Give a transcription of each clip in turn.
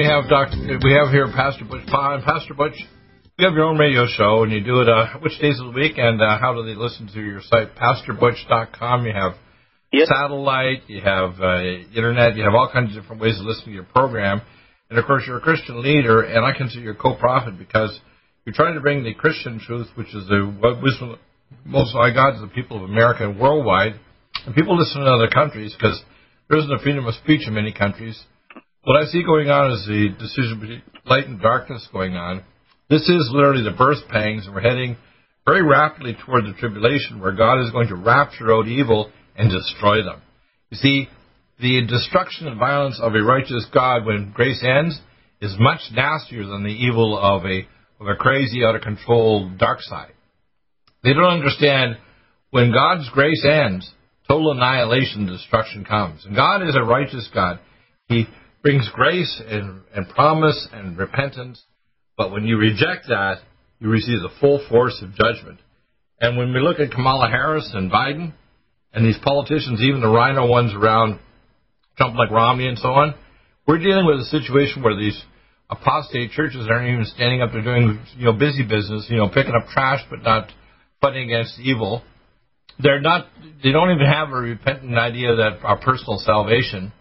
We have Doctor, we have here Pastor Butch Paugh. Pastor Butch, you have your own radio show, and you do it uh, which days of the week, and uh, how do they listen to your site? PastorButch.com. You have Yep. satellite, you have uh, internet, you have all kinds of different ways of listening to your program, and of course you're a Christian leader, and I consider you a co-prophet because you're trying to bring the Christian truth, which is the what wisdom most high God to the people of America and worldwide, and people listen in other countries because there isn't a freedom of speech in many countries. What I see going on is the decision between light and darkness going on. This is literally the birth pangs, and we're heading very rapidly toward the tribulation where God is going to rapture out evil and destroy them. You see, the destruction and violence of a righteous God when grace ends is much nastier than the evil of a of a crazy, out of control dark side. They don't understand when God's grace ends, total annihilation destruction comes. And God is a righteous God. He brings grace and, and promise and repentance. But when you reject that, you receive the full force of judgment. And when we look at Kamala Harris and Biden and these politicians, even the RINO ones around Trump like Romney and so on, we're dealing with a situation where these apostate churches aren't even standing up. They're doing, you know, busy business, you know, picking up trash but not fighting against evil. They're not, they don't even have a repentant idea that our personal salvation.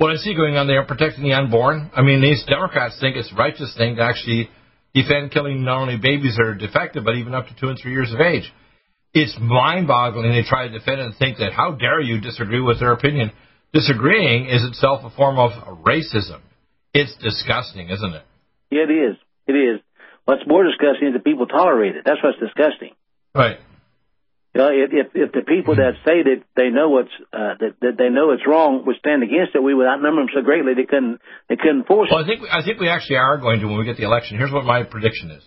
What I see going on, there, protecting the unborn. I mean, these Democrats think it's a righteous thing to actually defend killing not only babies that are defective, but even up to two and three years of age. It's mind-boggling. They try to defend it and think that how dare you disagree with their opinion. Disagreeing is itself a form of racism. It's disgusting, isn't it? Yeah, it is. It is. What's more disgusting is that people tolerate it. That's what's disgusting. Right. You know, if, if if the people that say that they know what's uh, that that they know it's wrong would stand against it, we would outnumber them so greatly they couldn't they couldn't force Well, it. I think I think we actually are going to when we get the election. Here's what my prediction is.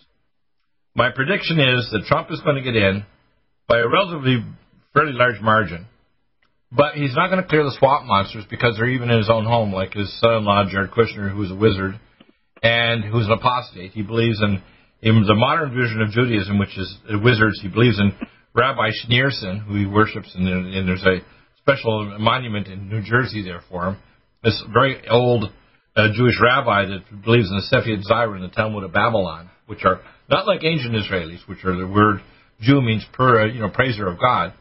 My prediction is that Trump is going to get in by a relatively fairly large margin, but he's not going to clear the swamp monsters because they're even in his own home, like his son-in-law Jared Kushner, who's a wizard and who's an apostate. He believes in, in the modern vision of Judaism, which is wizards. He believes in Rabbi Schneerson, who he worships, and, and there's a special monument in New Jersey there for him. This very old uh, Jewish rabbi that believes in the Sephiot Zira and the Talmud of Babylon, which are not like ancient Israelis, which are the word Jew means per, uh, you know praiser of God.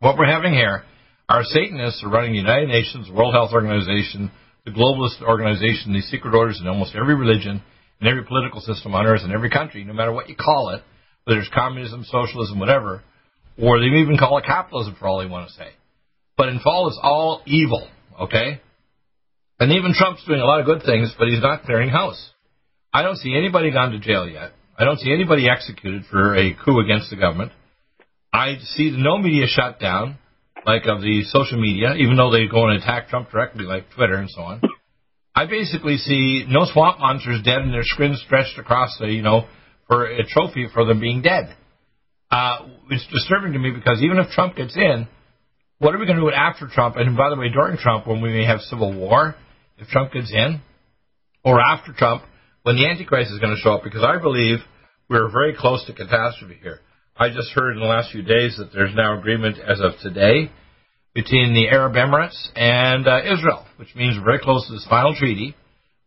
What we're having here are Satanists are running the United Nations, World Health Organization, the globalist organization, these secret orders in almost every religion and every political system on earth in every country, no matter what you call it, whether it's communism, socialism, whatever, or they even call it capitalism for all they want to say. But in fall, it's all evil, okay? And even Trump's doing a lot of good things, but he's not clearing house. I don't see anybody gone to jail yet. I don't see anybody executed for a coup against the government. I see no media shut down, like of the social media, even though they go and attack Trump directly, like Twitter and so on. I basically see no swamp monsters dead and their skins stretched across the, you know, for a trophy for them being dead. Uh, it's disturbing to me because even if Trump gets in, what are we going to do after Trump? And by the way, during Trump, when we may have civil war, if Trump gets in, or after Trump, when the Antichrist is going to show up, because I believe we're very close to catastrophe here. I just heard in the last few days that there's now agreement as of today between the Arab Emirates and uh, Israel, which means we're very close to this final treaty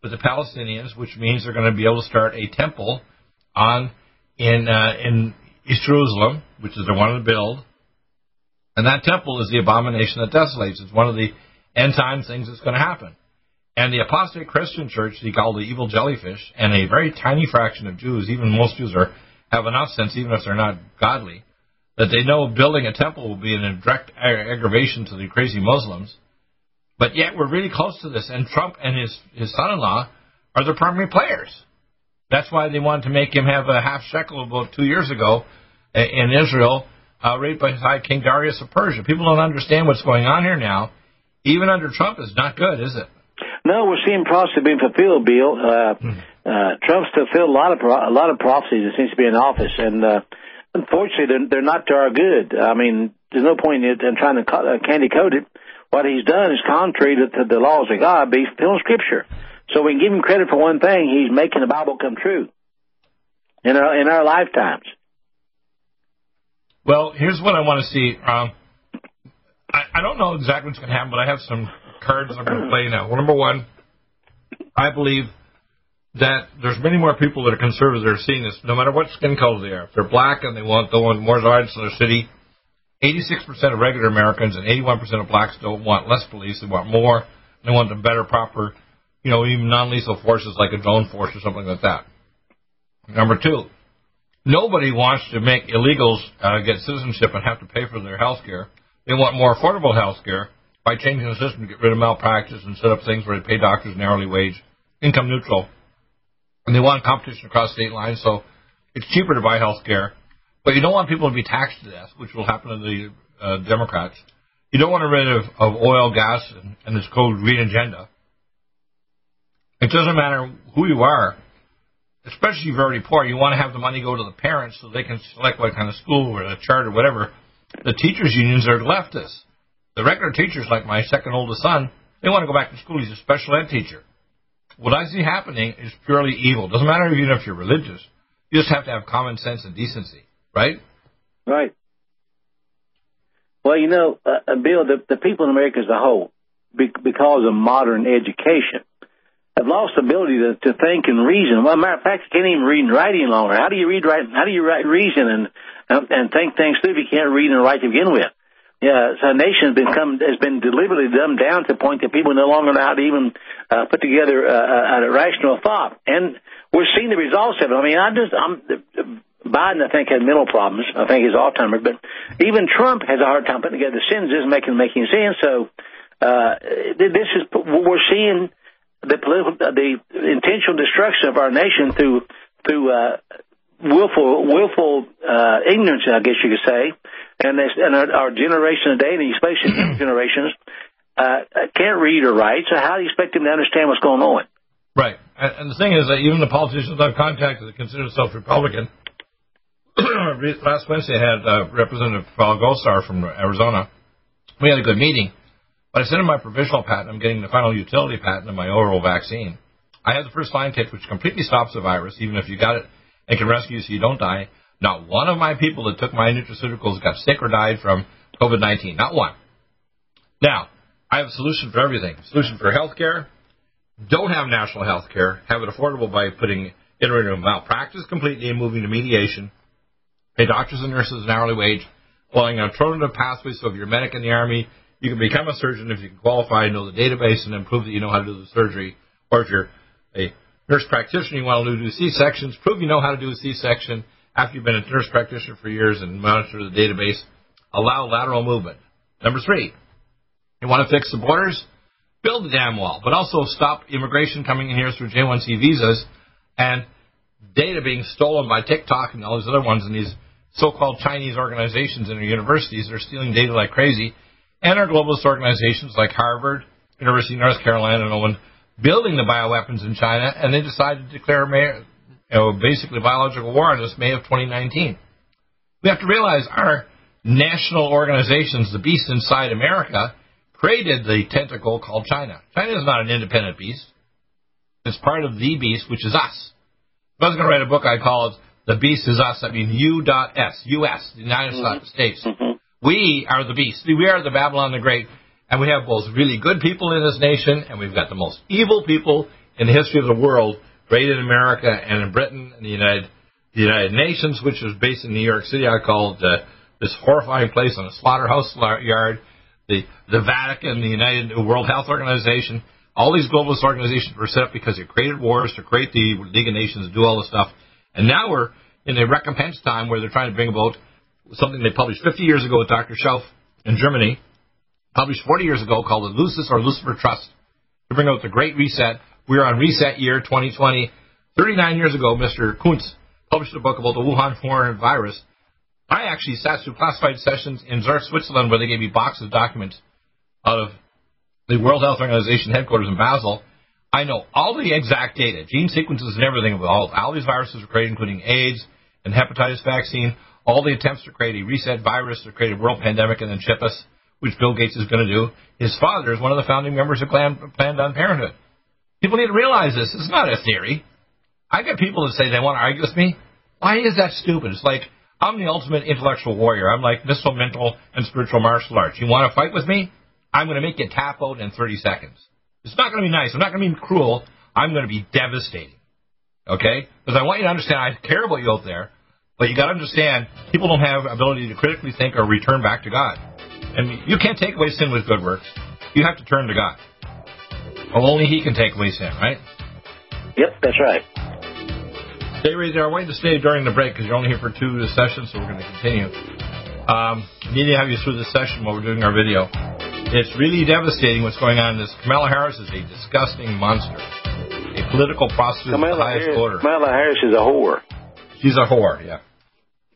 with the Palestinians, which means they're going to be able to start a temple on in uh, in East Jerusalem, which is the one to build, and that temple is the abomination that desolates. It's one of the end time things that's going to happen. And the apostate Christian church, they call the evil jellyfish, and a very tiny fraction of Jews, even most Jews are have enough sense, even if they're not godly, that they know building a temple will be an direct aggravation to the crazy Muslims. But yet we're really close to this, and Trump and his his son-in-law are the primary players. That's why they wanted to make him have a half shekel about two years ago uh, in Israel uh, raised by King Darius of Persia. People don't understand what's going on here now. Even under Trump, is not good, is it? No, we're seeing prophecy being fulfilled, Bill. Uh, uh, Trump's fulfilled a lot of pro- a lot of prophecies that seems to be in office, and uh, unfortunately, they're, they're not to our good. I mean, there's no point in, in trying to co- uh, candy coat it. What he's done is contrary to, to the laws of God, be fulfilling Scripture. So we can give him credit for one thing: he's making the Bible come true in our in our lifetimes. Well, here's what I want to see. Um, I, I don't know exactly what's going to happen, but I have some cards I'm going to play now. Well, number one, I believe that there's many more people that are conservatives that are seeing this, no matter what skin color they are. If they're black and they want, they want more violence in their city, 86% of regular Americans and 81% of blacks don't want less police. They want more. They want them better, proper, you know, even non-lethal forces like a drone force or something like that. Number two, nobody wants to make illegals uh, get citizenship and have to pay for their health care. They want more affordable health care by changing the system to get rid of malpractice and set up things where they pay doctors an hourly wage, income neutral. And they want competition across state lines, so it's cheaper to buy health care. But you don't want people to be taxed to death, which will happen to the uh, Democrats. You don't want to rid of, of oil, gas, and, and this called green agenda. It doesn't matter who you are, especially if you're very poor. You want to have the money go to the parents so they can select what kind of school or the charter, whatever. The teachers' unions are leftists. The regular teachers, like my second oldest son, they want to go back to school. He's a special ed teacher. What I see happening is purely evil. Doesn't matter even if you're religious. You just have to have common sense and decency, right? Right. Well, you know, uh, uh, Bill, the, the people in America as a whole, be, because of modern education, have lost the ability to, to think and reason. Well, matter of fact, you can't even read and write any longer. How do you read, write? How do you write, reason and and think things through if you can't read and write to begin with? Yeah, so a nation has become has been deliberately dumbed down to the point that people no longer know how to even uh, put together uh, a rational thought, and we're seeing the results of it. I mean, I just I'm Biden, I think, had mental problems. I think he's Alzheimer's, but even Trump has a hard time putting together the sentences, making making sense. So uh, this is we're seeing the political, the intentional destruction of our nation through through uh, willful willful uh, ignorance, I guess you could say, and this, and our, our generation today, and especially generations, uh, can't read or write. So how do you expect them to understand what's going on? Right, and, the thing is that even the politicians I've contacted that consider themselves Republican. last Wednesday, I had uh, Representative Paul Gosar from Arizona. We had a good meeting. But I sent him my provisional patent. I'm getting the final utility patent of my oral vaccine. I have the first line kit, which completely stops the virus, even if you got it and can rescue you so you don't die. Not one of my people that took my nutraceuticals got sick or died from COVID 19. Not one. Now, I have a solution for everything. Solution for health care. Don't have national health care. Have it affordable by putting of malpractice completely and moving to mediation. Pay doctors and nurses an hourly wage. Allowing alternative pathways. So if you're a medic in the army, you can become a surgeon if you can qualify and know the database and then prove that you know how to do the surgery. Or if you're a nurse practitioner, you want to do C-sections, prove you know how to do a C-section after you've been a nurse practitioner for years and monitor the database. Allow lateral movement. Number three, you want to fix the borders? Build the damn wall, but also stop immigration coming in here through J1C visas and data being stolen by TikTok and all these other ones and these so-called Chinese organizations in our universities that are stealing data like crazy and our globalist organizations like Harvard, University of North Carolina, and Owen, building the bioweapons in China, and they decided to declare you know, basically biological war on us May of 2019. We have to realize our national organizations, the beast inside America, created the tentacle called China. China is not an independent beast. It's part of the beast, which is us. If I was going to write a book, I'd call it The Beast is Us. I mean U.S. U.S., the United mm-hmm. States. Mm-hmm. We are the beast. We are the Babylon the Great. And we have both really good people in this nation, and we've got the most evil people in the history of the world, right in America and in Britain and the United, the United Nations, which is based in New York City. I called uh, this horrifying place on a slaughterhouse yard. The, the Vatican, the United World Health Organization, all these globalist organizations were set up because they created wars to create the League of Nations, do all this stuff. And now we're in a recompense time where they're trying to bring about something they published 50 years ago with Dr. Schauf in Germany, published 40 years ago called the Lucis or Lucifer Trust to bring out the Great Reset. We're on reset year 2020. 39 years ago, Mr. Koontz published a book about the Wuhan foreign virus I actually sat through classified sessions in Zurich, Switzerland, where they gave me boxes of documents out of the World Health Organization headquarters in Basel. I know all the exact data, gene sequences and everything of all, all these viruses were created, including AIDS and hepatitis vaccine. All the attempts to create a reset virus to create a world pandemic and then ship us, which Bill Gates is going to do. His father is one of the founding members of Planned Parenthood. People need to realize this. It's not a theory. I get people that say they want to argue with me. Why is that stupid? It's like I'm the ultimate intellectual warrior. I'm like missile, mental, and spiritual martial arts. You want to fight with me? I'm going to make you tap out in 30 seconds. It's not going to be nice. I'm not going to be cruel. I'm going to be devastating. Okay? Because I want you to understand I care about you out there, but you got to understand people don't have ability to critically think or return back to God. And you can't take away sin with good works. You have to turn to God. Well, only He can take away sin, right? Yep, that's right. Stay right there. I want you to stay during the break because you're only here for two sessions, so we're going to continue. Um, need to have you through this session while we're doing our video. It's really devastating what's going on. This Kamala Harris is a disgusting monster, a political prostitute Kamala of the highest Harris, order. Kamala Harris is a whore. She's a whore, yeah.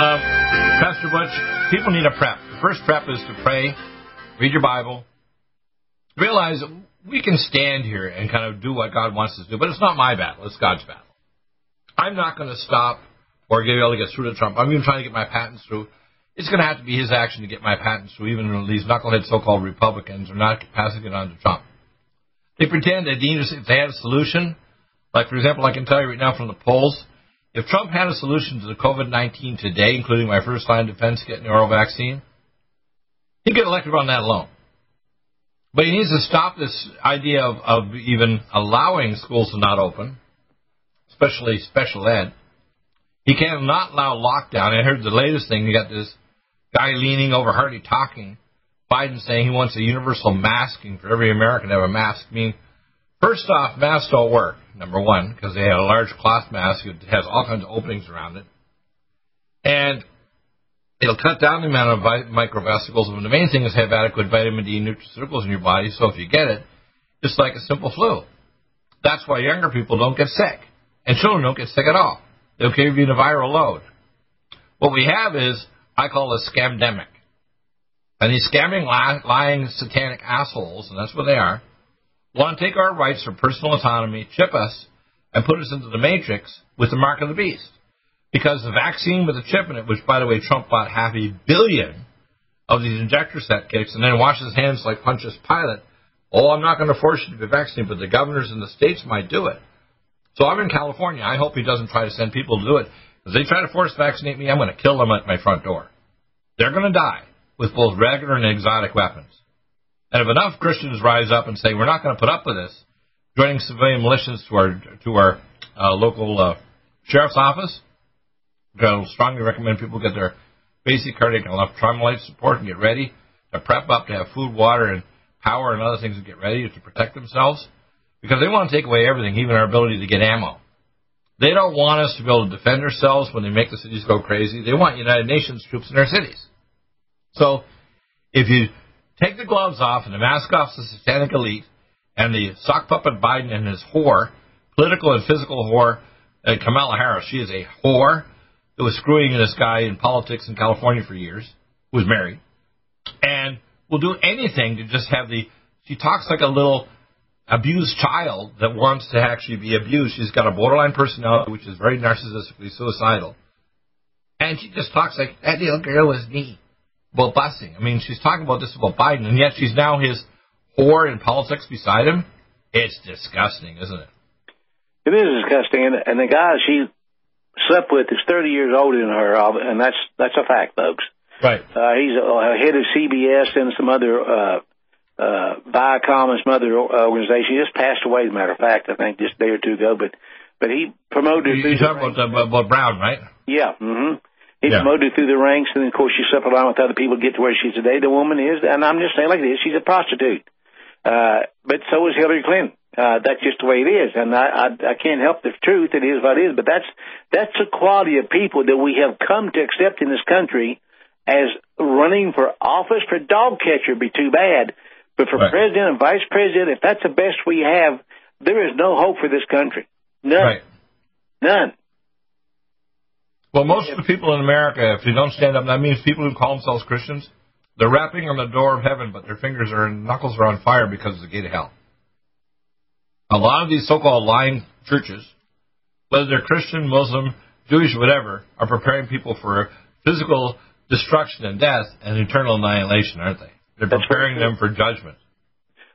uh, Pastor Butch, people need a prep. The first prep is to pray, read your Bible, realize we can stand here and kind of do what God wants us to do, but it's not my battle, it's God's battle. I'm not going to stop or be able to get through to Trump. I'm even trying to get my patents through. It's going to have to be his action to get my patents through, even these knucklehead so-called Republicans are not passing it on to Trump. They pretend that they had a solution, like for example, I can tell you right now from the polls, if Trump had a solution to the COVID 19 today, including my first line defense and the oral vaccine, he'd get elected on that alone. But he needs to stop this idea of, of even allowing schools to not open, especially special ed. He cannot allow lockdown. I heard the latest thing. You got this guy leaning over, hardly talking. Biden saying he wants a universal masking for every American to have a mask. Mean, first off, masks don't work. Number one, because they have a large cloth mask. It has all kinds of openings around it, and it'll cut down the amount of microvesicles. And the main thing is have adequate vitamin D nutraceuticals in your body. So if you get it, it's like a simple flu. That's why younger people don't get sick, and children don't get sick at all. They'll give you the viral load. What we have is, I call a scamdemic. And these scamming, lying, satanic assholes, and that's what they are, want to take our rights for personal autonomy, chip us, and put us into the matrix with the mark of the beast. Because the vaccine with a chip in it, which, by the way, Trump bought half a billion of these injector set kits and then washes his hands like Pontius Pilate, oh, I'm not going to force you to be vaccinated, but the governors in the states might do it. So I'm in California. I hope he doesn't try to send people to do it. If they try to force vaccinate me, I'm going to kill them at my front door. They're going to die with both regular and exotic weapons. And if enough Christians rise up and say, we're not going to put up with this, joining civilian militias to our, to our uh, local uh, sheriff's office, I strongly recommend people get their basic cardiac and electrolyte support and get ready to prep up to have food, water, and power and other things to get ready to protect themselves because they want to take away everything, even our ability to get ammo. They don't want us to be able to defend ourselves when they make the cities go crazy. They want United Nations troops in our cities. So if you take the gloves off and the mask off the satanic elite and the sock puppet Biden and his whore, political and physical whore, uh, Kamala Harris, she is a whore that was screwing this guy in politics in California for years, who was married, and will do anything to just have the. She talks like a little abused child that wants to actually be abused. She's got a borderline personality, which is very narcissistically suicidal. And she just talks like, that little girl was me. Well, busing. I mean, she's talking about this about Biden, and yet she's now his whore in politics beside him. It's disgusting, isn't it? It is disgusting, and, and the guy she slept with is 30 years older than her, and that's that's a fact, folks. Right. Uh, he's a, head of CBS and some other uh, uh, Viacom and some other organization. He just passed away, as a matter of fact, I think just a day or two ago. But but he promoted. You talking about, uh, about Brown, right? Yeah. Mm-hmm. He Yeah. promoted through the ranks, and then, of course she slept around with other people to get to where she's today. The woman is, and I'm just saying like this, she's a prostitute. Uh, but so is Hillary Clinton. Uh, that's just the way it is, and I, I I can't help the truth. It is what it is. But that's that's the quality of people that we have come to accept in this country as running for office. For dog catcher, would be too bad. But for Right. president and vice president, if that's the best we have, there is no hope for this country. None. Right. None. Well, most of the people in America, if they don't stand up, that means people who call themselves Christians, they're rapping on the door of heaven, but their fingers are knuckles are on fire because of the gate of hell. A lot of these so-called lying churches, whether they're Christian, Muslim, Jewish, whatever, are preparing people for physical destruction and death and eternal annihilation, aren't they? They're preparing them for judgment.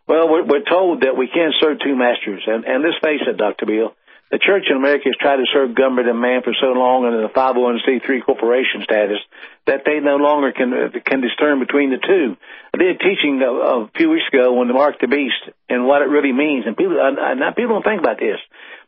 Well, we're, we're told that we can't serve two masters, and and let's face it, Doctor Beal, the church in America has tried to serve government and man for so long under the 501c3 corporation status that they no longer can uh, can discern between the two. I did teaching a, a few weeks ago on the mark the beast and what it really means, and people uh, not people don't think about this,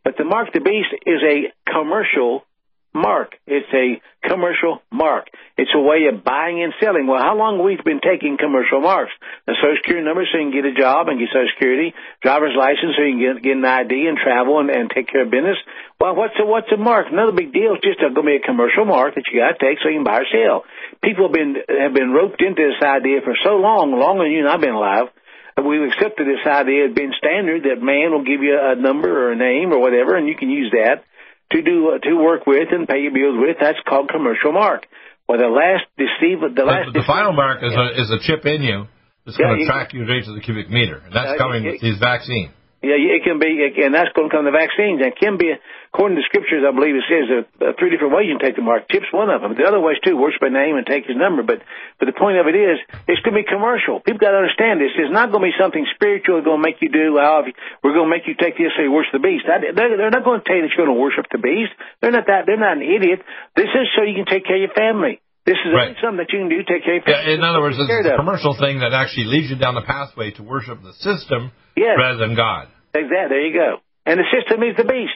but the mark the beast is a commercial mark. It's a commercial mark. It's a way of buying and selling. Well, how long we've been taking commercial marks? The social security number so you can get a job and get social security, driver's license so you can get, get an ID and travel and, and take care of business. Well, what's a, what's a mark? Another big deal. It's just going to be a commercial mark that you got to take so you can buy or sell. People have been, have been roped into this idea for so long, longer than you and I've been alive. We've accepted this idea as being standard that man will give you a number or a name or whatever, and you can use that to do uh, to work with and pay your bills with. That's called commercial mark. Well, the last deceive the last The, the final mark is a, is a chip in you that's Yeah, going to track you to the cubic meter, and that's Uh, coming it- with these vaccines. Yeah, it can be, and that's going to come to vaccines. And can be, according to scriptures, I believe it says there are three different ways you can take the mark. Tip's one of them. The other ways too, worship by name and take his number. But, but the point of it is, it's going to be commercial. People got to understand this. It's not going to be something spiritual that's going to make you do, well, we're going to make you take this so you worship the beast. They're, they're not going to tell you that you're going to worship the beast. They're not that, they're not an idiot. This is so you can take care of your family. This is Right. something that you can do take care of Yeah, in other words, it's a care of. commercial thing that actually leads you down the pathway to worship the system Yes. rather than God. Exactly. There you go. And the system is the beast.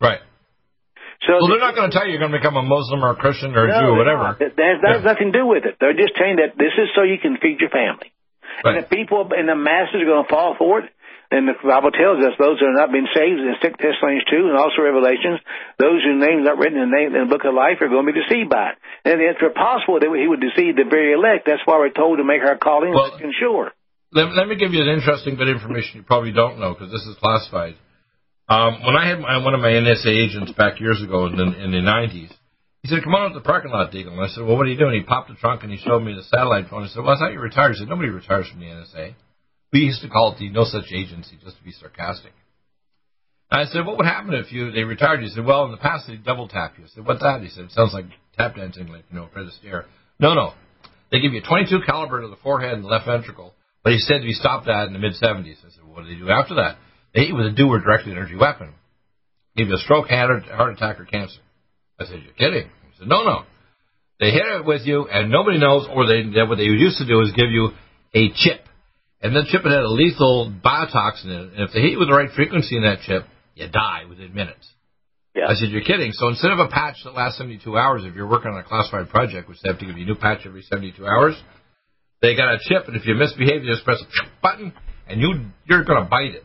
Right. So Well, they're not going to tell you you're going to become a Muslim or a Christian or a No, Jew or whatever. not. That that has Yeah. nothing to do with it. They're just saying that this is so you can feed your family. Right. And the people and the masses are going to fall for it. And the Bible tells us those who have not been saved in 2 Thessalonians 2 and also Revelations, those whose names are not written in the, name, in the book of life are going to be deceived by it. And if it's possible that he would deceive the very elect, that's why we're told to make our calling Well- and sure. Let, let me give you an interesting bit of information you probably don't know because this is classified. Um, when I had my, one of my NSA agents back years ago in the, in the 90s, he said, come on up to the parking lot, Deagle. And I said, well, what are you doing? He popped the trunk and he showed me the satellite phone. I said, well, I thought you retired. He said, nobody retires from the NSA. We used to call it the no such agency, just to be sarcastic. And I said, what would happen if you they retired? He said, well, in the past they double tap you. I said, what's that? He said, it sounds like tap dancing, like, you know, Fred Astaire. No, no. They give you a 22 caliber to the forehead and the left ventricle. But he said we stopped that in the mid 70s. I said, what did they do after that? They hit you with a Dewar directed energy weapon. Give you a stroke, heart attack, or cancer. I said, you're kidding. He said, no, no. They hit it with you, and nobody knows, or they what they used to do is give you a chip. And that chip had a lethal biotoxin in it. And if they hit you with the right frequency in that chip, you die within minutes. Yeah. I said, you're kidding. So instead of a patch that lasts 72 hours, if you're working on a classified project, which they have to give you a new patch every 72 hours, they got a chip, and if you misbehave, you just press a button, and you, you're going to bite it.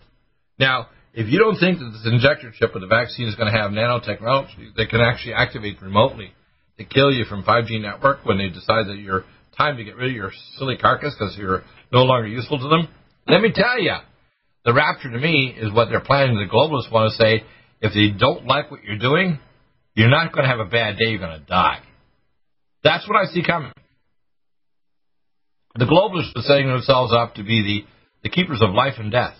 Now, if you don't think that this injector chip with the vaccine is going to have nanotechnology that can actually activate remotely to kill you from 5G network when they decide that you're time to get rid of your silly carcass because you're no longer useful to them, let me tell you, the rapture to me is what they're planning. The globalists want to say, if they don't like what you're doing, you're not going to have a bad day. You're going to die. That's what I see coming. The globalists are setting themselves up to be the, the keepers of life and death.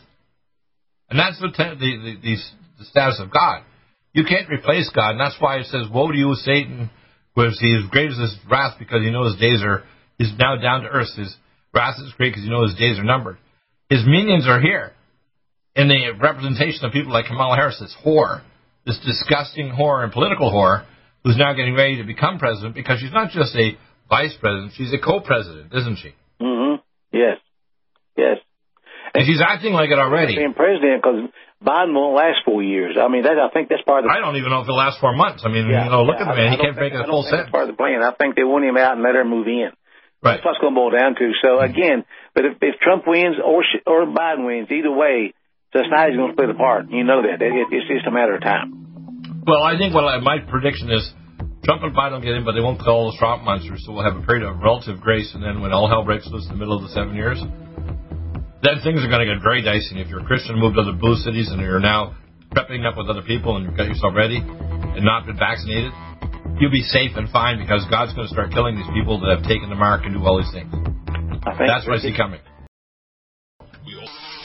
And that's the, the, the, the, the status of God. You can't replace God, and that's why it says, Woe to you, Satan, was he is great as his wrath because he knows his days are, he's now down to earth. His is great because he knows his days are numbered. His minions are here in the representation of people like Kamala Harris, this whore, this disgusting whore and political whore, who's now getting ready to become president because she's not just a vice president, she's a co-president, isn't she? Mm hmm Yes. Yes. And she's acting like it already. Being president because Biden won't last four years. I mean, that I think that's part of the I don't even know if it'll last four months. I mean, Yeah, you know, look yeah, at the man; he can't make a full sentence. Part of the plan. I think they want him out and let her move in. Right. That's what it's going to boil down to. So again, but if, if Trump wins or or Biden wins, either way, society's going to split apart. You know that. It, it's just a matter of time. Well, I think what I, my prediction is Trump and Biden will get in, but they won't kill all the Trump monsters. So we'll have a period of relative grace, and then when all hell breaks loose in the middle of the seven years, then things are going to get very dicey. And if you're a Christian, moved to other blue cities, and you're now prepping up with other people, and you've got yourself ready, and not been vaccinated, you'll be safe and fine because God's going to start killing these people that have taken the mark and do all these things. That's what I see coming.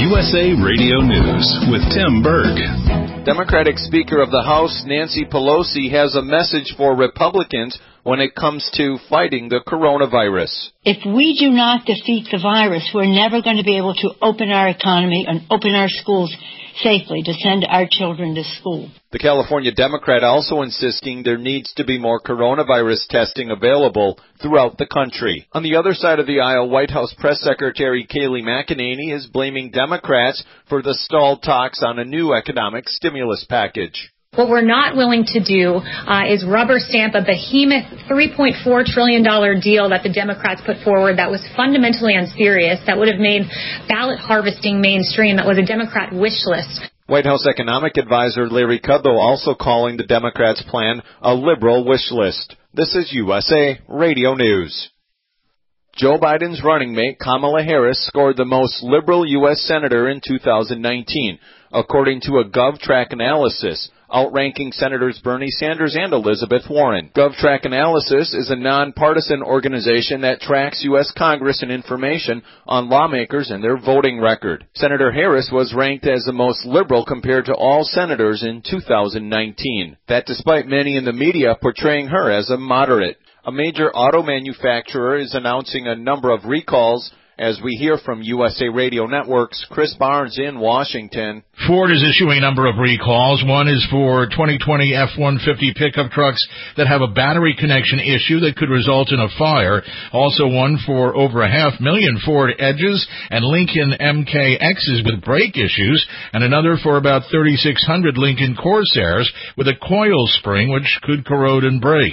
USA Radio News with Tim Berg. Democratic Speaker of the House Nancy Pelosi has a message for Republicans when it comes to fighting the coronavirus. If we do not defeat the virus, we're never going to be able to open our economy and open our schools safely to send our children to school. The California Democrat also insisting there needs to be more coronavirus testing available throughout the country. On the other side of the aisle, White House Press Secretary Kayleigh McEnany is blaming Democrats for the stalled talks on a new economic stimulus package. What we're not willing to do uh, is rubber stamp a behemoth $3.4 trillion deal that the Democrats put forward that was fundamentally unserious, that would have made ballot harvesting mainstream, that was a Democrat wish list. White House economic advisor Larry Kudlow also calling the Democrats' plan a liberal wish list. This is USA Radio News. Joe Biden's running mate Kamala Harris scored the most liberal U.S. senator in 2019, according to a GovTrack analysis outranking Senators Bernie Sanders and Elizabeth Warren. GovTrack Analysis is a nonpartisan organization that tracks U.S. Congress and information on lawmakers and their voting record. Senator Harris was ranked as the most liberal compared to all senators in 2019. That despite many in the media portraying her as a moderate. A major auto manufacturer is announcing a number of recalls as we hear from USA Radio Network's Chris Barnes in Washington. Ford is issuing a number of recalls. One is for 2020 F-150 pickup trucks that have a battery connection issue that could result in a fire. Also one for over a half million Ford Edges and Lincoln MKXs with brake issues, and another for about 3,600 Lincoln Corsairs with a coil spring which could corrode and break.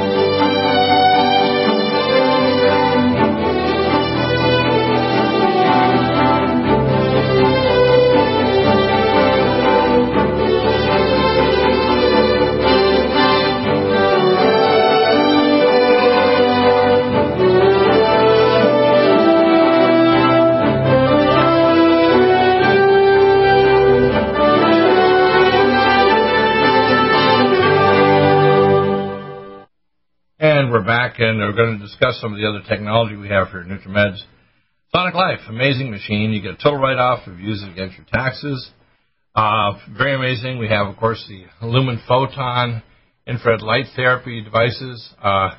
And we're back, and we're going to discuss some of the other technology we have here at NutriMeds. Sonic Life, amazing machine. You get a total write-off if you use it against your taxes. Uh, very amazing. We have, of course, the Lumen Photon infrared light therapy devices. Uh,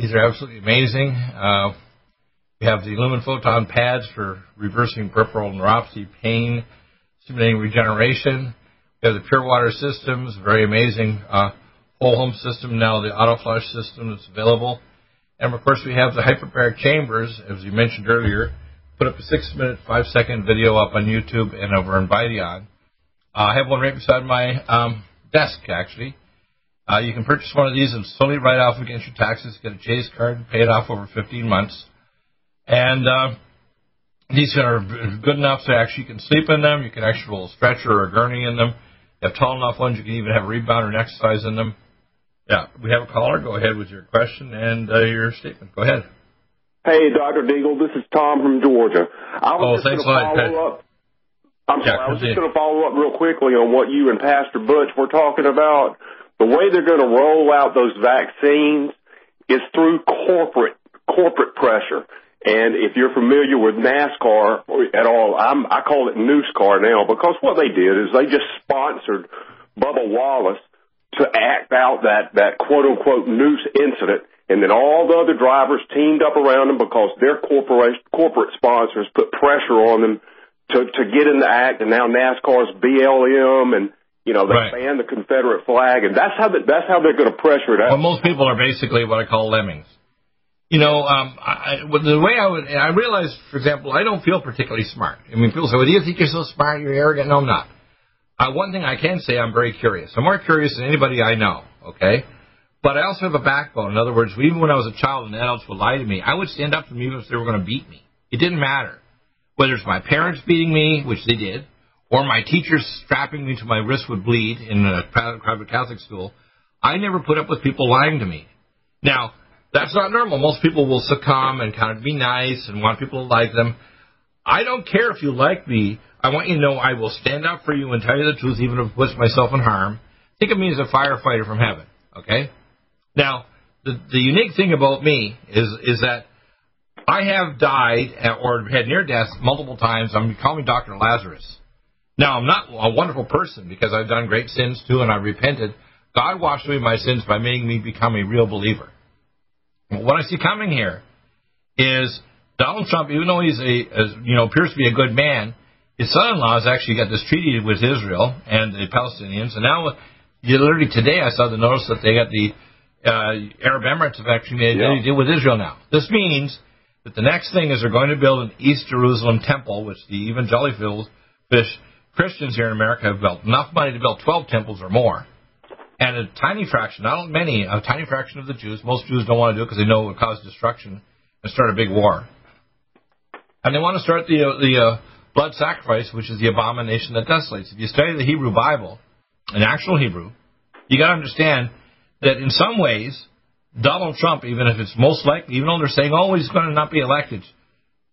these are absolutely amazing. Uh, we have the Lumen Photon pads for reversing peripheral neuropathy, pain, stimulating regeneration. We have the Pure Water systems, very amazing. Uh, whole home system now, the auto flush system that's available. And of course, we have the hyperbaric chambers, as you mentioned earlier. Put up a six minute, five second video up on YouTube and over on Videon. Uh, I have one right beside my um, desk, actually. Uh, you can purchase one of these and slowly write off against your taxes, get a Chase card, and pay it off over 15 months. And uh, these are good enough so actually you can sleep in them. You can actually roll a stretcher or a gurney in them. You have tall enough ones you can even have a rebound or an exercise in them. Yeah, we have a caller. Go ahead with your question and uh, your statement. Go ahead. Hey, Dr. Deagle, this is Tom from Georgia. I was Oh, just thanks going a to lot. follow up. I'm Yeah, sorry, I was continue. just going to follow up real quickly on what you and Pastor Butch were talking about. The way they're going to roll out those vaccines is through corporate corporate pressure. And if you're familiar with NASCAR at all, I'm, I call it NewsCar now because what they did is they just sponsored Bubba Wallace to act out that, that quote unquote noose incident. And then all the other drivers teamed up around them because their corporation, corporate sponsors put pressure on them to, to get in the act. And now NASCAR's BLM and, you know, they Right. banned the Confederate flag. And that's how, the, that's how they're going to pressure it out. Well, most people are basically what I call lemmings. You know, um, I, the way I would, I realize, for example, I don't feel particularly smart. I mean, people say, well, do you think you're so smart, you're arrogant? No, I'm not. Uh, one thing I can say, I'm very curious. I'm more curious than anybody I know, okay? But I also have a backbone. In other words, even when I was a child and adults would lie to me, I would stand up for them even if they were going to beat me. It didn't matter. whether it's my parents beating me, which they did, or my teachers strapping me to my wrist would bleed in a private Catholic school, I never put up with people lying to me. Now, that's not normal. Most people will succumb and kind of be nice and want people to like them. I don't care if you like me. I want you to know I will stand up for you and tell you the truth, even if it puts myself in harm. Think of me as a firefighter from heaven, okay? Now, the, the unique thing about me is is that I have died uh, or had near death multiple times. I'm call me Dr. Lazarus. Now I'm not a wonderful person because I've done great sins too, and I repented. God washed away my sins by making me become a real believer. What I see coming here is Donald Trump, even though he's a, you know appears to be a good man, his son-in-law has actually got this treaty with Israel and the Palestinians, and now literally today I saw the notice that they got the uh, Arab Emirates have actually made a deal with Israel now. This means that the next thing is they're going to build an East Jerusalem temple, which the evangelical fish Christians here in America have built enough money to build 12 temples or more. And a tiny fraction, not many, a tiny fraction of the Jews, most Jews don't want to do it because they know it would cause destruction and start a big war. And they want to start the, uh, the uh, blood sacrifice, which is the abomination that desolates. If you study the Hebrew Bible, in actual Hebrew, you got to understand that in some ways, Donald Trump, even if it's most likely, even though they're saying, oh, he's going to not be elected,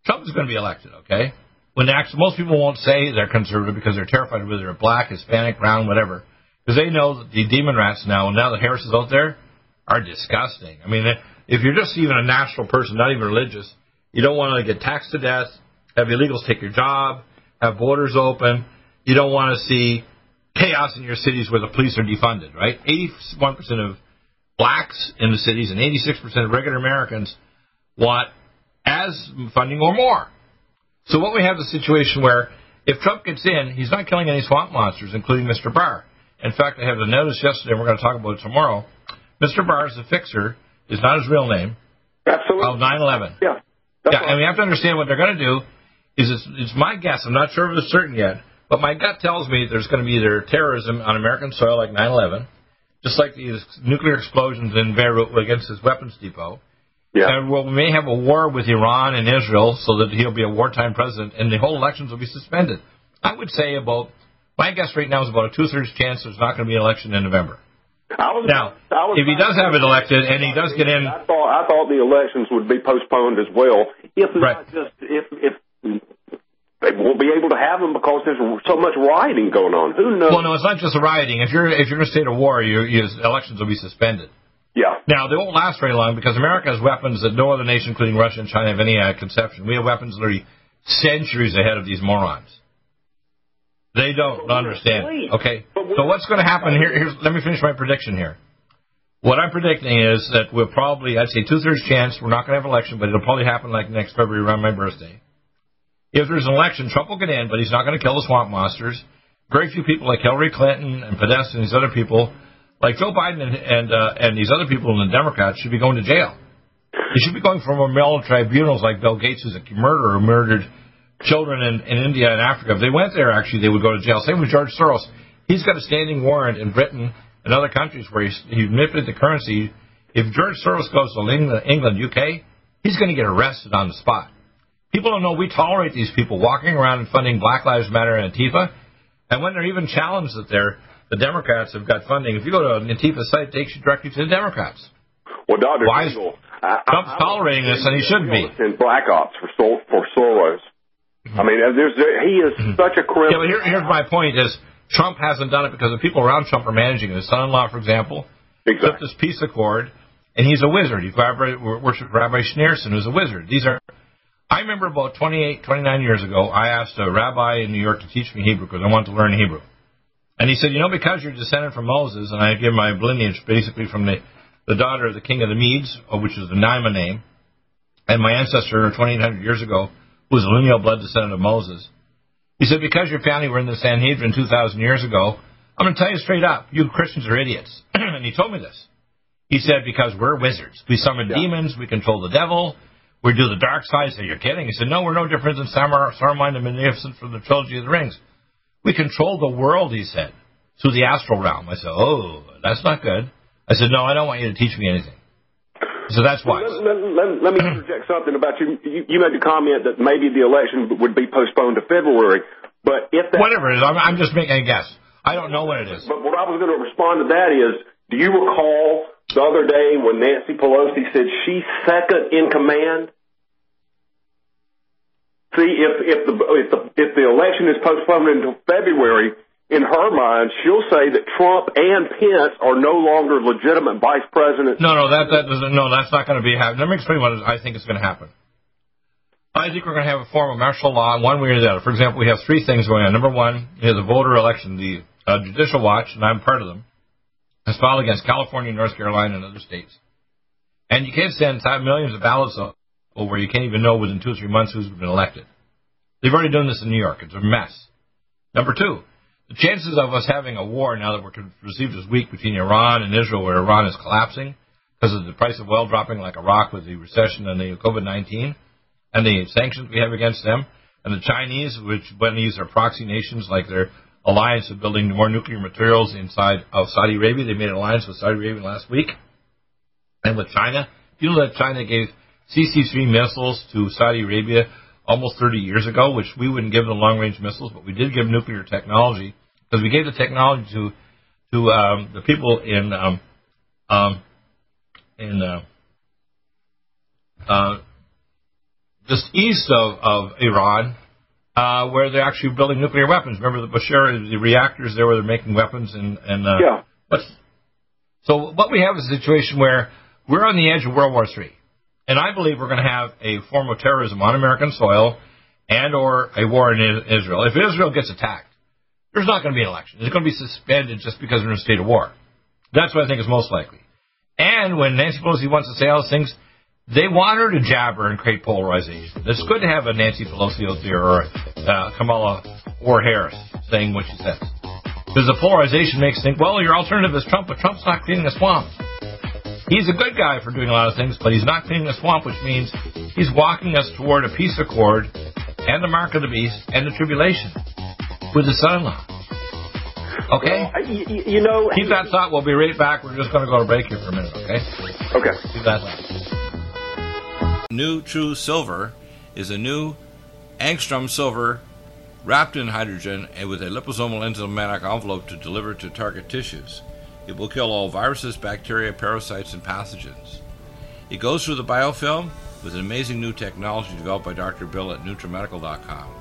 Trump is going to be elected, okay? When actually, most people won't say they're conservative because they're terrified whether they're black, Hispanic, brown, whatever, because they know that the demon rats now, and now that Harris is out there, are disgusting. I mean, if you're just even a national person, not even religious, you don't want to get taxed to death, have illegals take your job, have borders open. You don't want to see chaos in your cities where the police are defunded, right? 81% of blacks in the cities and 86% of regular Americans want as funding or more. So what we have is a situation where if Trump gets in, he's not killing any swamp monsters, including Mr. Barr. In fact, I have a notice yesterday, and we're going to talk about it tomorrow. Mr. Barr is a fixer, is not his real name. Absolutely. Of 9/11. Yeah. Yeah, and we have to understand what they're going to do. Is it's, it's my guess. I'm not sure if it's certain yet, but my gut tells me there's going to be either terrorism on American soil like 9/11, just like these nuclear explosions in Beirut against his weapons depot. Yeah. And well, we may have a war with Iran and Israel so that he'll be a wartime president and the whole elections will be suspended. I would say about, my guess right now is about a two thirds chance there's not going to be an election in November. Now, if he does have it elected and he does get in, I thought I thought the elections would be postponed as well. If right. not just if if they won't be able to have them because there's so much rioting going on. Who knows? Well, no, it's not just rioting. If you're if you're in a state of war, your, your elections will be suspended. Yeah. Now they won't last very long because America has weapons that no other nation, including Russia and China, have any uh, conception. We have weapons literally centuries ahead of these morons. They don't understand. Okay. So what's going to happen here? Here's, let me finish my prediction here. What I'm predicting is that we'll probably, I'd say two thirds chance we're not going to have an election, but it'll probably happen like next February around my birthday. If there's an election, Trump will get in, but he's not going to kill the swamp monsters. Very few people like Hillary Clinton and Podesta and these other people, like Joe Biden and and, uh, and these other people in the Democrats, should be going to jail. They should be going from moral tribunals like Bill Gates, who's a murderer, who murdered children in, in India and Africa. If they went there, actually, they would go to jail. Same with George Soros. He's got a standing warrant in Britain and other countries where he's, he manipulated the currency. If George Soros goes to England, England, UK, he's going to get arrested on the spot. People don't know we tolerate these people walking around and funding Black Lives Matter and Antifa. And when they're even challenged that they're, the Democrats have got funding, if you go to an Antifa site, it takes you directly to the Democrats. Well, Dr. Why is Trump's I, I, tolerating this, and he shouldn't be. In Black Ops for, Sol, for Soros. I mean, there's he is Mm-hmm. such a criminal. Yeah, but here, here's my point: is Trump hasn't done it because the people around Trump are managing it. His son-in-law, for example, exactly. took this peace accord, and he's a wizard. He worshipped Rabbi Schneerson, who's a wizard. These are. I remember about 28, 29 years ago, I asked a rabbi in New York to teach me Hebrew because I wanted to learn Hebrew. And he said, you know, because you're descended from Moses, and I give my lineage basically from the, the daughter of the king of the Medes, which is the Naima name, and my ancestor 2,800 years ago was a lineal blood descendant of Moses. He said, because your family were in the Sanhedrin 2,000 years ago, I'm going to tell you straight up, you Christians are idiots. and he told me this. He said, because we're wizards. We summon Yeah. demons, we control the devil, we do the dark side. Said, you're kidding. He said, no, we're no different than Samar, Saruman the Magnificent from the Trilogy of the Rings. We control the world, he said, through the astral realm. I said, oh, that's not good. I said, no, I don't want you to teach me anything. So that's why. Let, let, let, let me interject something about you. you. You made the comment that maybe the election would be postponed to February, but if that whatever it is, I'm, I'm just making a guess. I don't know what it is. But what I was going to respond to that is, do you recall the other day when Nancy Pelosi said she's second in command? See, if if the if the if the election is postponed until February, in her mind, she'll say that Trump and Pence are no longer legitimate vice presidents. No, no, that that. No, that's not going to be happening. Let me explain what I think is going to happen. I think we're going to have a form of martial law one way or the other. For example, we have three things going on. Number one is the voter election. The uh, Judicial Watch, and I'm part of them, has filed against California, North Carolina, and other states. And you can't send millions of ballots over. You can't even know within two or three months who's been elected. They've already done this in New York. It's a mess. Number two, the chances of us having a war now that we're perceived as weak between Iran and Israel, where Iran is collapsing because of the price of oil dropping like a rock with the recession and the COVID 19 and the sanctions we have against them, and the Chinese, which when these are proxy nations like their alliance of building more nuclear materials inside of Saudi Arabia. They made an alliance with Saudi Arabia last week and with China. You know that China gave CC-3 missiles to Saudi Arabia almost 30 years ago, which we wouldn't give them long-range missiles, but we did give nuclear technology because we gave the technology to to um, the people in um, um, in uh, uh, just east of, of Iran, uh, where they're actually building nuclear weapons. Remember the Bushehr, the reactors there where they're making weapons and and uh, yeah. What's, so what we have is a situation where we're on the edge of World War III, and I believe we're going to have a form of terrorism on American soil and or a war in Israel. If Israel gets attacked, there's not going to be an election. It's going to be suspended just because they're in a state of war. That's what I think is most likely. And when Nancy Pelosi wants to say all those things, they want her to jabber and create polarization. It's good to have a Nancy Pelosi out there or uh, Kamala or Harris saying what she says. Because the polarization makes you think, well, your alternative is Trump, but Trump's not cleaning the swamp. He's a good guy for doing a lot of things, but he's not cleaning the swamp, which means he's walking us toward a peace accord and the mark of the beast and the tribulation with his son-in-law. Okay? Well, you, you, know... Keep that thought. We'll be right back. We're just going to go to break here for a minute, okay? Okay. Keep that thought. Nutrisilver is a new angstrom silver wrapped in hydrogen and with a liposomal enzymatic envelope to deliver to target tissues. It will kill all viruses, bacteria, parasites, and pathogens. It goes through the biofilm with an amazing new technology developed by Dr. Bill at NutriMedical.com.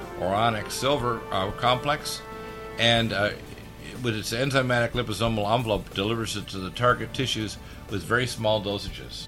or silver uh, complex, and uh, with its enzymatic liposomal envelope delivers it to the target tissues with very small dosages.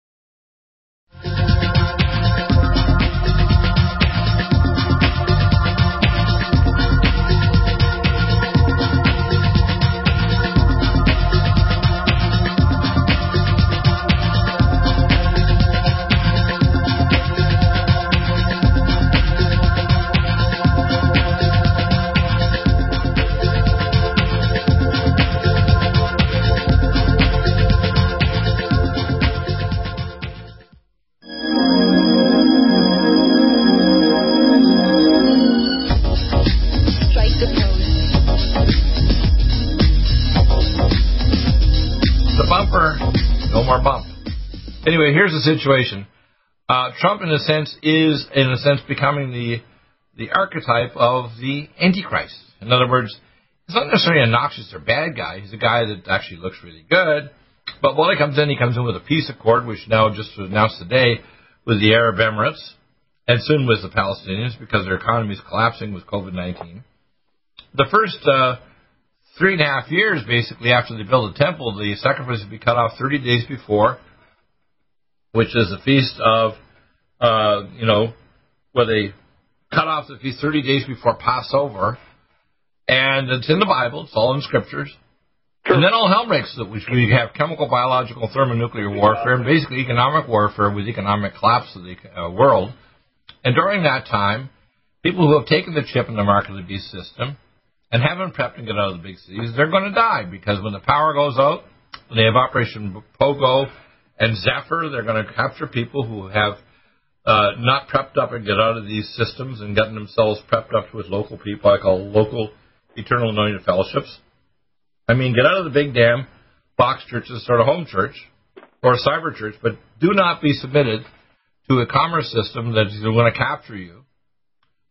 Anyway, here's the situation. Uh, Trump, in a sense, is in a sense becoming the the archetype of the Antichrist. In other words, he's not necessarily a noxious or bad guy. He's a guy that actually looks really good. But when he comes in, he comes in with a peace accord, which now just announced today with the Arab Emirates and soon with the Palestinians because their economy is collapsing with COVID 19. The first uh, three and a half years, basically, after they build the temple, the sacrifice would be cut off 30 days before which is the feast of, uh, you know, where they cut off the feast 30 days before Passover. And it's in the Bible, it's all in scriptures. Sure. And then all hell breaks loose. We have chemical, biological, thermonuclear warfare, and basically economic warfare with economic collapse of the uh, world. And during that time, people who have taken the chip in the mark of the beast system and haven't prepped and get out of the big cities, they're going to die because when the power goes out, when they have Operation Pogo and Zephyr, they're going to capture people who have uh, not prepped up and get out of these systems and gotten themselves prepped up with local people I call local eternal anointed fellowships. I mean, get out of the big damn box church churches, sort of home church or a cyber church, but do not be submitted to a commerce system that is going to capture you.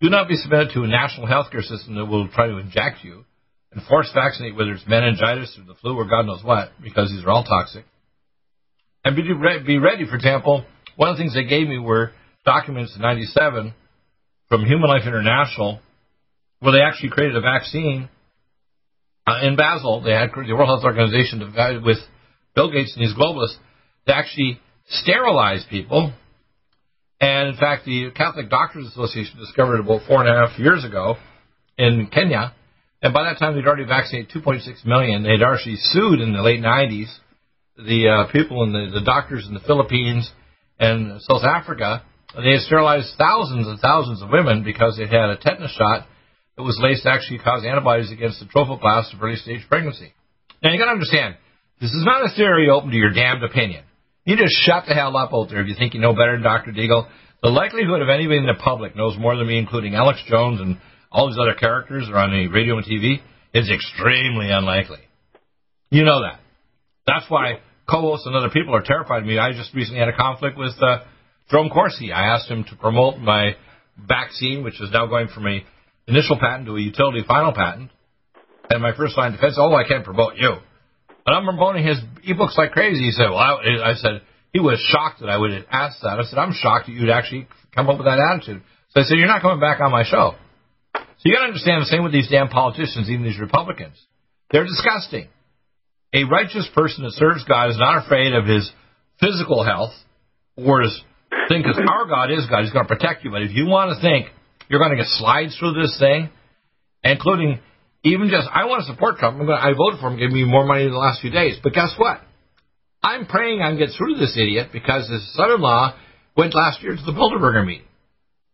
Do not be submitted to a national healthcare system that will try to inject you and force vaccinate, whether it's meningitis or the flu or God knows what, because these are all toxic and be, be ready. For example, one of the things they gave me were documents in '97 from Human Life International, where they actually created a vaccine uh, in Basel. They had the World Health Organization with Bill Gates and these globalists to actually sterilize people. And in fact, the Catholic Doctors Association discovered it about four and a half years ago in Kenya. And by that time, they'd already vaccinated 2.6 million. They'd actually sued in the late 90s the uh, people and the, the doctors in the Philippines and South Africa, they sterilized thousands and thousands of women because they had a tetanus shot that was laced to actually cause antibodies against the trophoblast of early stage pregnancy. Now you got to understand, this is not a theory open to your damned opinion. You just shut the hell up out there if you think you know better than Dr. Deagle. The likelihood of anybody in the public knows more than me, including Alex Jones and all these other characters are on the radio and TV, is extremely unlikely. You know that. That's why co-hosts and other people are terrified of me. I just recently had a conflict with uh, Jerome Corsi. I asked him to promote my vaccine, which is now going from a initial patent to a utility final patent. And my first line of defense, oh, I can't promote you. But I'm promoting his ebooks like crazy. He said, well, I, I said, he was shocked that I would ask that. I said, I'm shocked that you'd actually come up with that attitude. So I said, you're not coming back on my show. So you got to understand the same with these damn politicians, even these Republicans. They're disgusting. A righteous person that serves God is not afraid of his physical health or his thing, because our God is God. He's going to protect you. But if you want to think you're going to get slides through this thing, including even just, I want to support Trump. I'm going to, I voted for him, gave me more money in the last few days. But guess what? I'm praying I can get through this idiot because his son-in-law went last year to the Bilderberger meeting.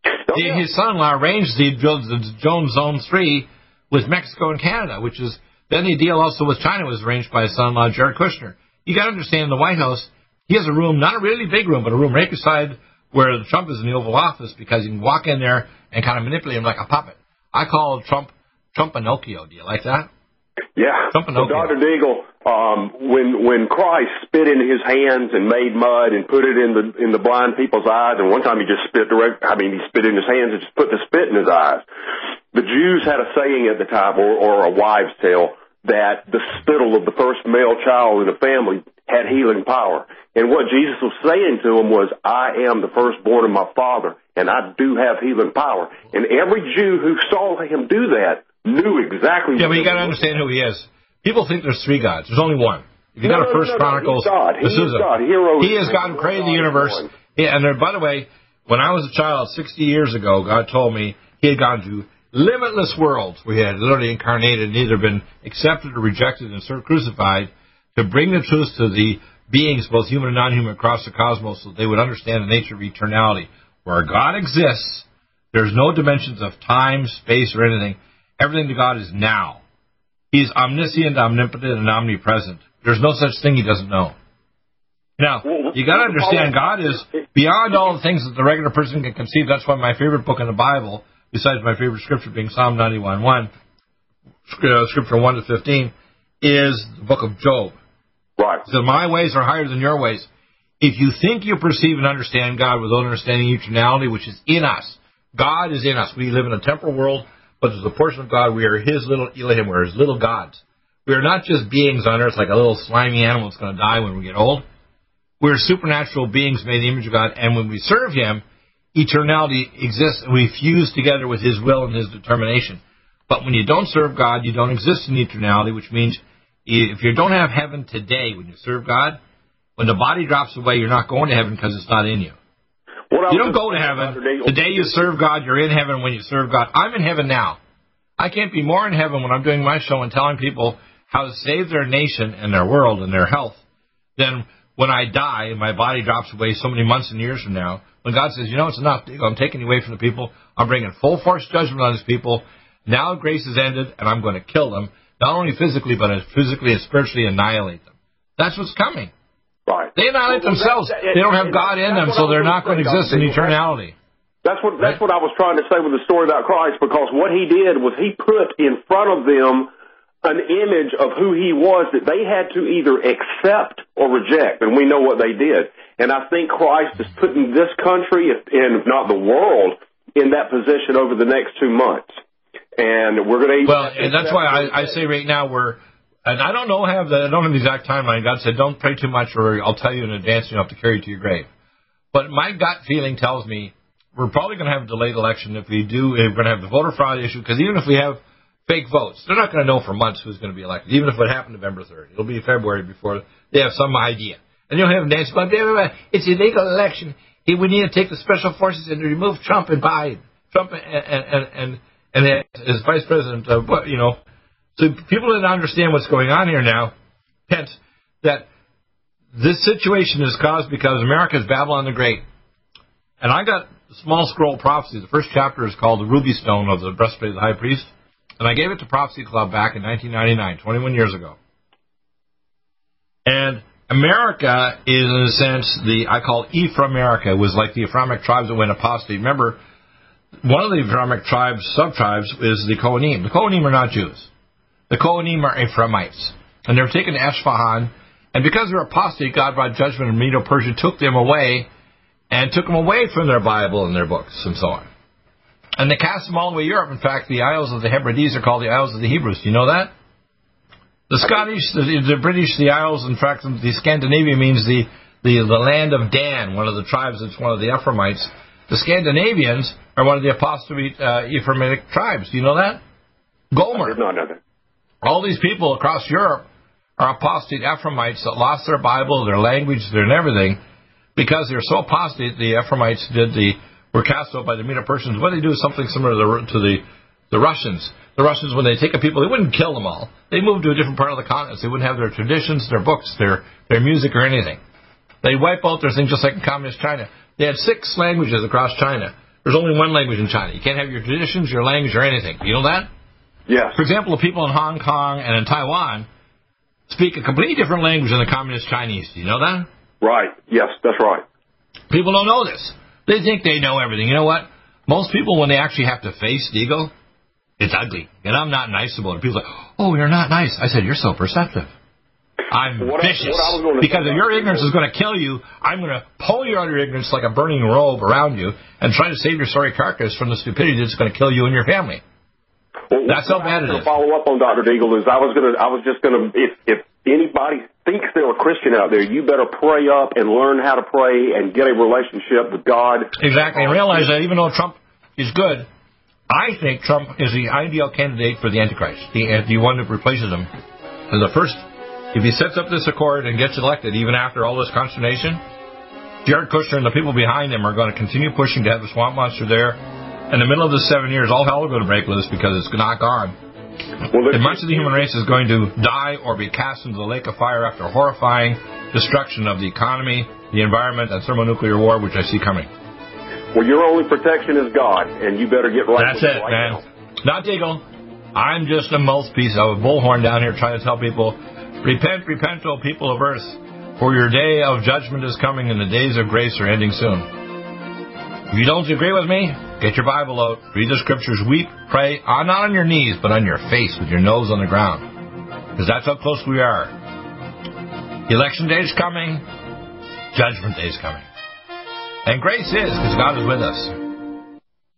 Oh, yeah. His son-in-law arranged the, the Jones Zone 3 with Mexico and Canada, which is then the deal also with China was arranged by his son-in-law, Jared Kushner. You got to understand the White House, he has a room, not a really big room, but a room right beside where Trump is in the Oval Office because you can walk in there and kind of manipulate him like a puppet. I call Trump Trump Pinocchio. Do you like that? Yeah. Trump Pinocchio. Well, Dr. Deagle, um, when when Christ spit in his hands and made mud and put it in the in the blind people's eyes, and one time he just spit direct. I mean, he spit in his hands and just put the spit in his eyes. The Jews had a saying at the time, or, or a wives' tale, that the spittle of the first male child in the family had healing power. And what Jesus was saying to him was, I am the firstborn of my father, and I do have healing power. And every Jew who saw him do that knew exactly Yeah, but you got to understand who he is. People think there's three gods. There's only one. If you no, got a First no, no, Chronicles, God. He this is, God. Hero he is God, created the universe. Yeah, and there, by the way, when I was a child, 60 years ago, God told me He had gone to limitless worlds He had literally incarnated and either been accepted or rejected and sort of crucified to bring the truth to the beings, both human and non-human, across the cosmos, so they would understand the nature of eternality. Where God exists, there's no dimensions of time, space, or anything. Everything to God is now. He's omniscient, omnipotent, and omnipresent. There's no such thing He doesn't know. Now, you got to understand, God is beyond all the things that the regular person can conceive. That's why my favorite book in the Bible, besides my favorite scripture being Psalm 91:1, uh, scripture 1 to 15, is the book of Job. Right. So my ways are higher than your ways. If you think you perceive and understand God without understanding eternality, which is in us, God is in us. We live in a temporal world, but there's a portion of God. We are His little Elohim. We're His little gods. We are not just beings on earth like a little slimy animal that's going to die when we get old. We're supernatural beings made in the image of God, and when we serve Him, eternality exists, and we fuse together with His will and His determination. But when you don't serve God, you don't exist in eternality, which means if you don't have heaven today when you serve God, when the body drops away, you're not going to heaven because it's not in you. You don't go to heaven. Today you serve God, you're in heaven when you serve God. I'm in heaven now. I can't be more in heaven when I'm doing my show and telling people how to save their nation and their world and their health than when I die and my body drops away so many months and years from now, when God says, you know, it's enough. I'm taking you away from the people. I'm bringing full force judgment on these people. Now grace is ended, and I'm going to kill them, not only physically, but physically and spiritually annihilate them. That's what's coming. Right. They annihilate well, themselves. That, they don't have God in them, so they're not going to exist in eternality. That's what that's what I was trying to say with the story about Christ, because what he did was he put in front of them an image of who he was that they had to either accept or reject, and we know what they did. And I think Christ is putting this country, and if not the world, in that position over the next two months. And we're going to. Well, and that's why I, I say right now we're. And I don't know have the I don't have the exact timeline. God said don't pray too much, or I'll tell you in advance. You have to carry you to your grave. But my gut feeling tells me we're probably going to have a delayed election if we do. We're going to have the voter fraud issue, because even if we have fake votes. They're not going to know for months who's going to be elected, even if it happened November 3rd. It'll be February before they have some idea. And you'll have Nancy Pelosi, it's an illegal election. We need to take the special forces and remove Trump and Biden. Trump and, and, and, and as vice president, you know. So people didn't understand what's going on here now. Hence, that this situation is caused because America is Babylon the Great. And I got small scroll prophecy. The first chapter is called the Ruby Stone of the Breastplate of the High Priest. And I gave it to Prophecy Club back in 1999, 21 years ago. And America is, in a sense, the I call Ephraimerica. It was like the Ephraimic tribes that went apostate. Remember, one of the Ephraimic tribes, sub-tribes, is the Kohanim. The Kohanim are not Jews. The Kohanim are Ephraimites. And they were taken to Esfahan. And because they were apostate, God brought judgment and Medo-Persia took them away and took them away from their Bible and their books and so on. And they cast them all the way to Europe. In fact, the Isles of the Hebrides are called the Isles of the Hebrews. Do you know that? The Scottish, the, the British, the Isles, in fact, the Scandinavia means the, the, the land of Dan, one of the tribes that's one of the Ephraimites. The Scandinavians are one of the apostate uh, Ephraimitic tribes. Do you know that? Gomer. I did not know that. All these people across Europe are apostate Ephraimites that lost their Bible, their language, their everything, because they're so apostate. The Ephraimites did the were cast out by the Medo Persians. What they do is something similar to the, to the the Russians. The Russians, when they take a people, they wouldn't kill them all. They moved to a different part of the continent. They wouldn't have their traditions, their books, their their music, or anything. They wipe out their things just like in communist China. They had six languages across China. There's only one language in China. You can't have your traditions, your language, or anything. You know that? Yes. For example, the people in Hong Kong and in Taiwan speak a completely different language than the communist Chinese. Do you know that? Right. Yes, that's right. People don't know this. They think they know everything. You know what? Most people, when they actually have to face the ego, it's ugly. And I'm not nice about it. People are like, oh, you're not nice. I said, you're so perceptive. I'm What I- vicious. I gonna because if your ignorance is going to kill you, I'm going to pull you out of your ignorance like a burning robe around you and try to save your sorry carcass from the stupidity that's going to kill you and your family. Well, That's how bad I was gonna. Follow up on Dr. Deagle is I was gonna I was just gonna if if anybody thinks they're a Christian out there, you better pray up and learn how to pray and get a relationship with God. Exactly. And realize that even though Trump is good, I think Trump is the ideal candidate for the Antichrist, the, the uh, one that replaces him. And the first, if he sets up this accord and gets elected, even after all this consternation, Jared Kushner and the people behind him are going to continue pushing to have the swamp monster there. In the middle of the seven years, all hell is going to break loose because it's not gone. Well, And much of the human race is going to die or be cast into the lake of fire after horrifying destruction of the economy, the environment, and thermonuclear war, which I see coming. Well, your only protection is God, and you better get right. That's it, right man. now. Not Deagle. I'm just a mouthpiece of a bullhorn down here trying to tell people, repent, repent, O people of earth, for your day of judgment is coming and the days of grace are ending soon. If you don't agree with me, get your Bible out, read the scriptures, weep, pray, uh, not on your knees, but on your face with your nose on the ground. Because that's how close we are. Election day is coming, judgment day is coming. And grace is, because God is with us.